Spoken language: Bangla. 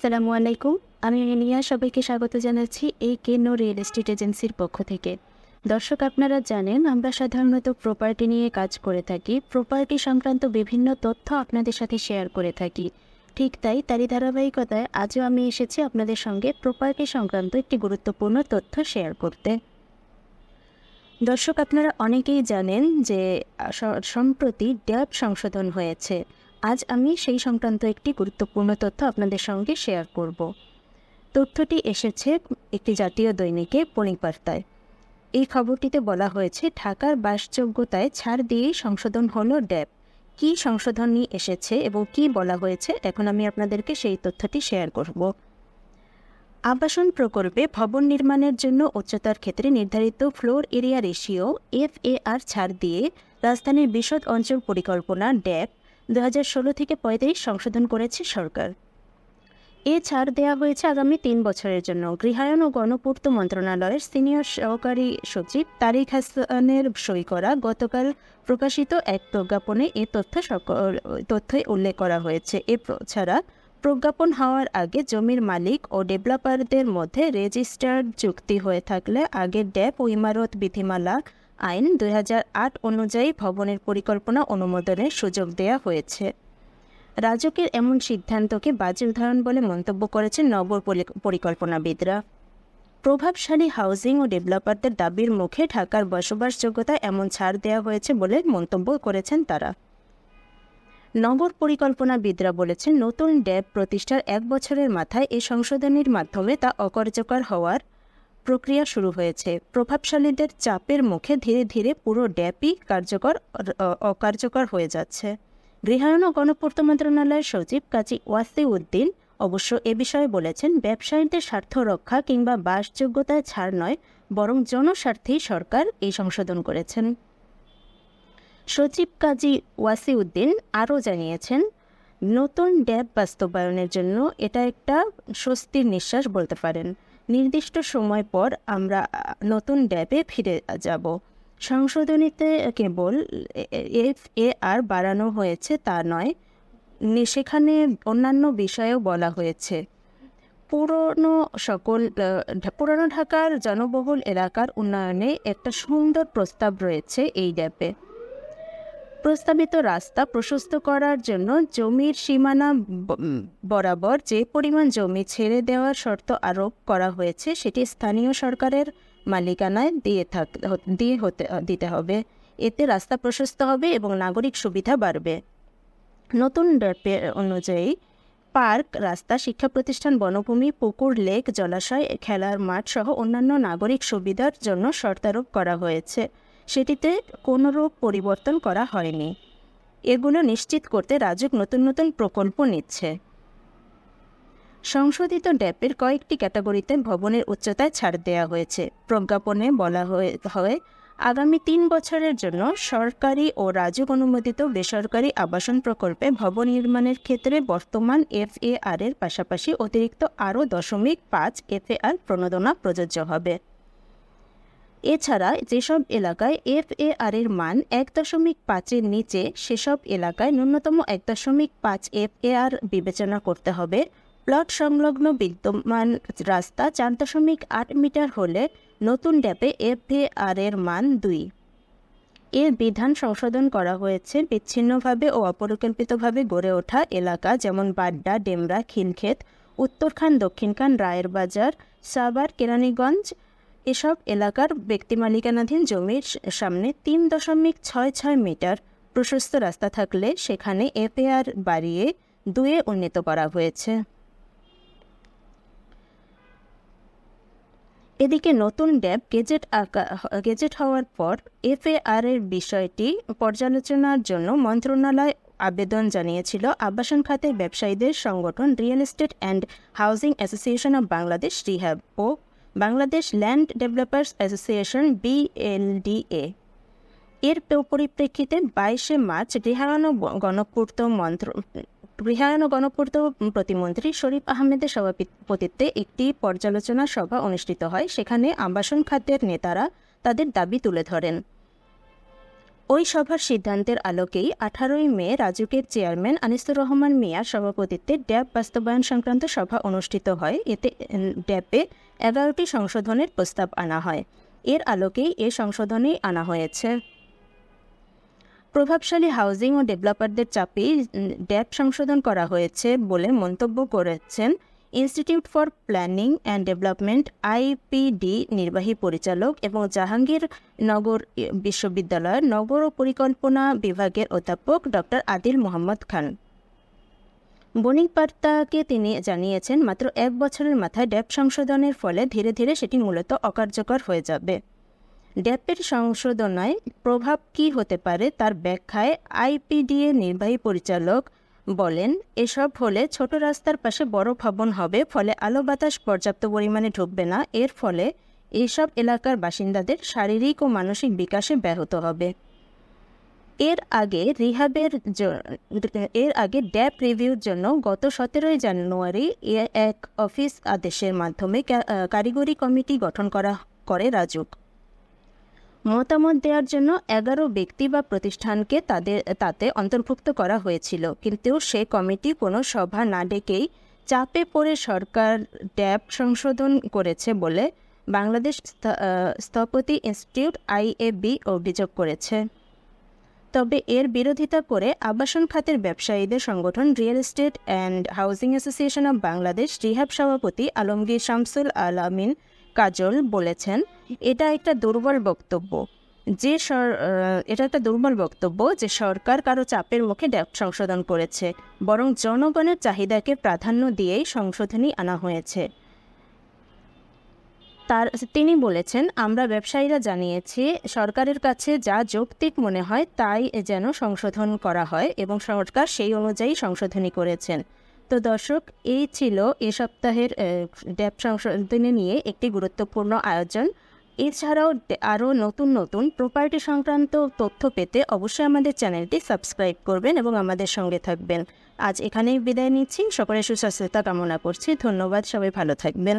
আসসালামু আলাইকুম। আমি নিয়া সবাইকে স্বাগত জানাচ্ছি এই কেনো রিয়েল এস্টেট এজেন্সির পক্ষ থেকে। দর্শক, আপনারা জানেন, আমরা সাধারণত প্রপার্টি নিয়ে কাজ করে থাকি। প্রপার্টি সংক্রান্ত বিভিন্ন তথ্য আপনাদের সাথে শেয়ার করে থাকি। ঠিক তাই, তারই ধারাবাহিকতায় আজও আমি এসেছি আপনাদের সঙ্গে প্রপার্টি সংক্রান্ত একটি গুরুত্বপূর্ণ তথ্য শেয়ার করতে। দর্শক, আপনারা অনেকেই জানেন যে সম্প্রতি ড্যাব সংশোধন হয়েছে। আজ আমি সেই সংক্রান্ত একটি গুরুত্বপূর্ণ তথ্য আপনাদের সঙ্গে শেয়ার করব। তথ্যটি এসেছে একটি জাতীয় দৈনিকে পরিবার্তায় এই খবরটিতে বলা হয়েছে, ঢাকার বাসযোগ্যতায় ছাড় দিয়েই সংশোধন হলো ড্যাব। কী নিয়ে এসেছে এবং কি বলা হয়েছে, এখন আমি আপনাদেরকে সেই তথ্যটি শেয়ার করব। আবাসন প্রকল্পে ভবন নির্মাণের জন্য উচ্চতার ক্ষেত্রে নির্ধারিত ফ্লোর এরিয়া রেশিও এফ ছাড় দিয়ে রাজধানীর বিশদ অঞ্চল পরিকল্পনা ড্যাব দু থেকে পঁয়ত্রিশ সংশোধন করেছে সরকার। এ ছাড় দেওয়া হয়েছে আগামী তিন বছরের জন্য। গৃহায়ন ও গণপূর্ত মন্ত্রণালয়ের সিনিয়র সহকারী সচিব তারিক হাসানের সই করা গতকাল প্রকাশিত এক প্রজ্ঞাপনে এ তথ্য সকল তথ্যই উল্লেখ করা হয়েছে। এ ছাড়া প্রজ্ঞাপন হওয়ার আগে জমির মালিক ও ডেভেলপারদের মধ্যে রেজিস্টার্ড চুক্তি হয়ে থাকলে আগে ড্যাপ ও ইমারত বিধিমালা আইন দু হাজার আট অনুযায়ী ভবনের পরিকল্পনা অনুমোদনের সুযোগ দেয়া হয়েছে। রাজকের এমন সিদ্ধান্তকে বাজে উদাহরণ বলে মন্তব্য করেছেন নগর পরিকল্পনাবিদরা। প্রভাবশালী হাউজিং ও ডেভেলপারদের দাবির মুখে ঢাকার বসবাসযোগ্যতা এমন ছাড় দেওয়া হয়েছে বলে মন্তব্য করেছেন তারা। নগর পরিকল্পনাবিদরা বলেছেন, নতুন ড্যাব প্রতিষ্ঠার এক বছরের মাথায় এই সংশোধনীর মাধ্যমে তা অকার্যকর হওয়ার প্রক্রিয়া শুরু হয়েছে। প্রভাবশালীদের চাপের মুখে ধীরে ধীরে পুরো ড্যাপই কার্যকর অকার্যকর হয়ে যাচ্ছে। গৃহায়ণ ও গণপূর্ত মন্ত্রণালয়ের সচিব কাজী ওয়াসি উদ্দিন অবশ্য এ বিষয়ে বলেছেন, ব্যবসায়ীদের স্বার্থ রক্ষা কিংবা বাসযোগ্যতায় ছাড় নয়, বরং জনস্বার্থেই সরকার এই সংশোধন করেছেন। সচিব কাজী ওয়াসি উদ্দিন আরও জানিয়েছেন নতুন ড্যাব বাস্তবায়নের জন্য এটা একটা স্বস্তির নিঃশ্বাস বলতে পারেন। নির্দিষ্ট সময় পর আমরা নতুন ড্যাবে ফিরে যাব। সংশোধনীতে কেবল এফ, এ, আর বাড়ানো হয়েছে তা নয় সেখানে অন্যান্য বিষয়েও বলা হয়েছে। পুরনো সকল পুরনো ঢাকার জনবহুল এলাকার উন্নয়নে একটা সুন্দর প্রস্তাব রয়েছে এই ড্যাবে। প্রস্তাবিত রাস্তা প্রশস্ত করার জন্য জমির সীমানা বরাবর যে পরিমাণ জমি ছেড়ে দেওয়ার শর্ত আরোপ করা হয়েছে, সেটি স্থানীয় সরকারের মালিকানায় দিয়ে থাক দিয়ে হতে দিতে হবে। এতে রাস্তা প্রশস্ত হবে এবং নাগরিক সুবিধা বাড়বে। নতুন অনুযায়ী পার্ক, রাস্তা, শিক্ষা প্রতিষ্ঠান, বনভূমি, পুকুর, লেক, জলাশয়, খেলার মাঠ সহ অন্যান্য নাগরিক সুবিধার জন্য শর্তারোপ করা হয়েছে। সেটিতে কোনোরূপ পরিবর্তন করা হয়নি। এগুলো নিশ্চিত করতে রাজুক নতুন নতুন প্রকল্প নিচ্ছে। সংশোধিত ড্যাপের কয়েকটি ক্যাটাগরিতে ভবনের উচ্চতায় ছাড় দেওয়া হয়েছে। প্রজ্ঞাপনে বলা হয়ে আগামী তিন বছরের জন্য সরকারি ও রাজুক অনুমোদিত বেসরকারি আবাসন প্রকল্পে ভবন নির্মাণের ক্ষেত্রে বর্তমান এফএআর এর পাশাপাশি অতিরিক্ত আরও দশমিক পাঁচ এফএআর প্রণোদনা প্রযোজ্য হবে। এছাড়া যেসব এলাকায় এফএআর এর মান এক দশমিক পাঁচের নিচে, সেসব এলাকায় ন্যূনতম এক দশমিক পাঁচ এফএআর বিবেচনা করতে হবে। প্লট সংলগ্ন বিদ্যমান রাস্তা চার দশমিক আট মিটার হলে নতুন ড্যাপে এফএআর এর মান দুই। এর বিধান সংশোধন করা হয়েছে বিচ্ছিন্নভাবে ও অপরিকল্পিতভাবে গড়ে ওঠা এলাকা যেমন বাড্ডা, ডেমরা, খিলক্ষেত, উত্তরখান, দক্ষিণখান রায়ের বাজার সাভার, কেরানীগঞ্জ এসব এলাকার ব্যক্তি মালিকানাধীন জমির সামনে তিন দশমিক ছয় ছয় মিটার প্রশস্ত রাস্তা থাকলে সেখানে এফএআর বাড়িয়ে দুয়ে উন্নীত করা হয়েছে। এদিকে নতুন ড্যাব গেজেট আকা- গেজেট হওয়ার পর এফএআর এর বিষয়টি পর্যালোচনার জন্য মন্ত্রণালয় আবেদন জানিয়েছিল। আবাসন খাতের ব্যবসায়ীদের সংগঠন real estate and housing association of Bangladesh, REHAB O Bangladesh land developers association BLDA এর পরিপ্রেক্ষিতে বাইশে মার্চ গৃহায়ণ গণপূর্ত মন্ত্র, গৃহায়ণ গণপূর্ত প্রতিমন্ত্রী শরীফ আহমেদের সভাপতিত্বে একটি পর্যালোচনা সভা অনুষ্ঠিত হয়। সেখানে আবাসন খাতের নেতারা তাদের দাবি তুলে ধরেন। ওই সভার সিদ্ধান্তের আলোকেই আঠারোই মে রাজুকের চেয়ারম্যান আনিসুর রহমান মিয়ার সভাপতিত্বে ড্যাব বাস্তবায়ন সংক্রান্ত সভা অনুষ্ঠিত হয়। এতে ড্যাবে এগারোটি সংশোধনের প্রস্তাব আনা হয়। এর আলোকেই এ সংশোধনেই আনা হয়েছে। প্রভাবশালী হাউজিং ও ডেভেলপারদের চাপেই ড্যাব সংশোধন করা হয়েছে বলে মন্তব্য করেছেন institute for planning and development IPD নির্বাহী পরিচালক এবং জাহাঙ্গীর নগর বিশ্ববিদ্যালয়ের নগর ও পরিকল্পনা বিভাগের অধ্যাপক ডক্টর আদিল মোহাম্মদ খান। বণিক বার্তাকে তিনি জানিয়েছেন, মাত্র এক বছরের মাথায় ড্যাব সংশোধনের ফলে ধীরে ধীরে সেটি মূলত অকার্যকর হয়ে যাবে। ড্যাপের সংশোধনায় প্রভাব কি হতে পারে তার ব্যাখ্যায় আইপিডিএ নির্বাহী পরিচালক বলেন, এসব হলে ছোট রাস্তার পাশে বড় ভবন হবে, ফলে আলো বাতাস পর্যাপ্ত পরিমাণে ঢুকবে না। এর ফলে এইসব এলাকার বাসিন্দাদের শারীরিক ও মানসিক বিকাশে ব্যাহত হবে। এর আগে রিহাবের এর আগে ড্যাপ রিভিউর জন্য গত সতেরোই জানুয়ারি এক অফিস আদেশের মাধ্যমে কারিগরি কমিটি গঠন করা, করে রাজুক। মতামত দেওয়ার জন্য এগারো ব্যক্তি বা প্রতিষ্ঠানকে তাদের, তাতে অন্তর্ভুক্ত করা হয়েছিল। কিন্তু সে কমিটি কোনো সভা না ডেকেই চাপে পড়ে সরকার ড্যাব সংশোধন করেছে বলে বাংলাদেশ স্থপতি ইনস্টিটিউট আইএবি অভিযোগ করেছে। তবে এর বিরোধিতা করে আবাসন খাতের ব্যবসায়ীদের সংগঠন real estate and housing association of Bangladesh REHAB সভাপতি আলমগীর শামসুল আলামিন কাজল বলেছেন, এটা একটা দুর্বল বক্তব্য। যে এটা একটা দুর্বল বক্তব্য যে সরকার কারও চাপের মুখে ড্যাপ সংশোধন করেছে, বরং জনগণের চাহিদাকে প্রাধান্য দিয়েই সংশোধনী আনা হয়েছে। তার, তিনি বলেছেন, আমরা ব্যবসায়ীরা জানিয়েছি, সরকারের কাছে যা যৌক্তিক মনে হয় তাই যেন সংশোধন করা হয় এবং সরকার সেই অনুযায়ী সংশোধনী করেছেন। তো দর্শক এই ছিল এ সপ্তাহের ড্যাব সংশোধনী নিয়ে একটি গুরুত্বপূর্ণ আয়োজন। এছাড়াও আরও নতুন নতুন প্রপার্টি সংক্রান্ত তথ্য পেতে অবশ্যই আমাদের চ্যানেলটি সাবস্ক্রাইব করবেন এবং আমাদের সঙ্গে থাকবেন। আজ এখানেই বিদায় নিচ্ছি। সকলের সুস্বাস্থ্যতা কামনা করছি। ধন্যবাদ। সবাই ভালো থাকবেন।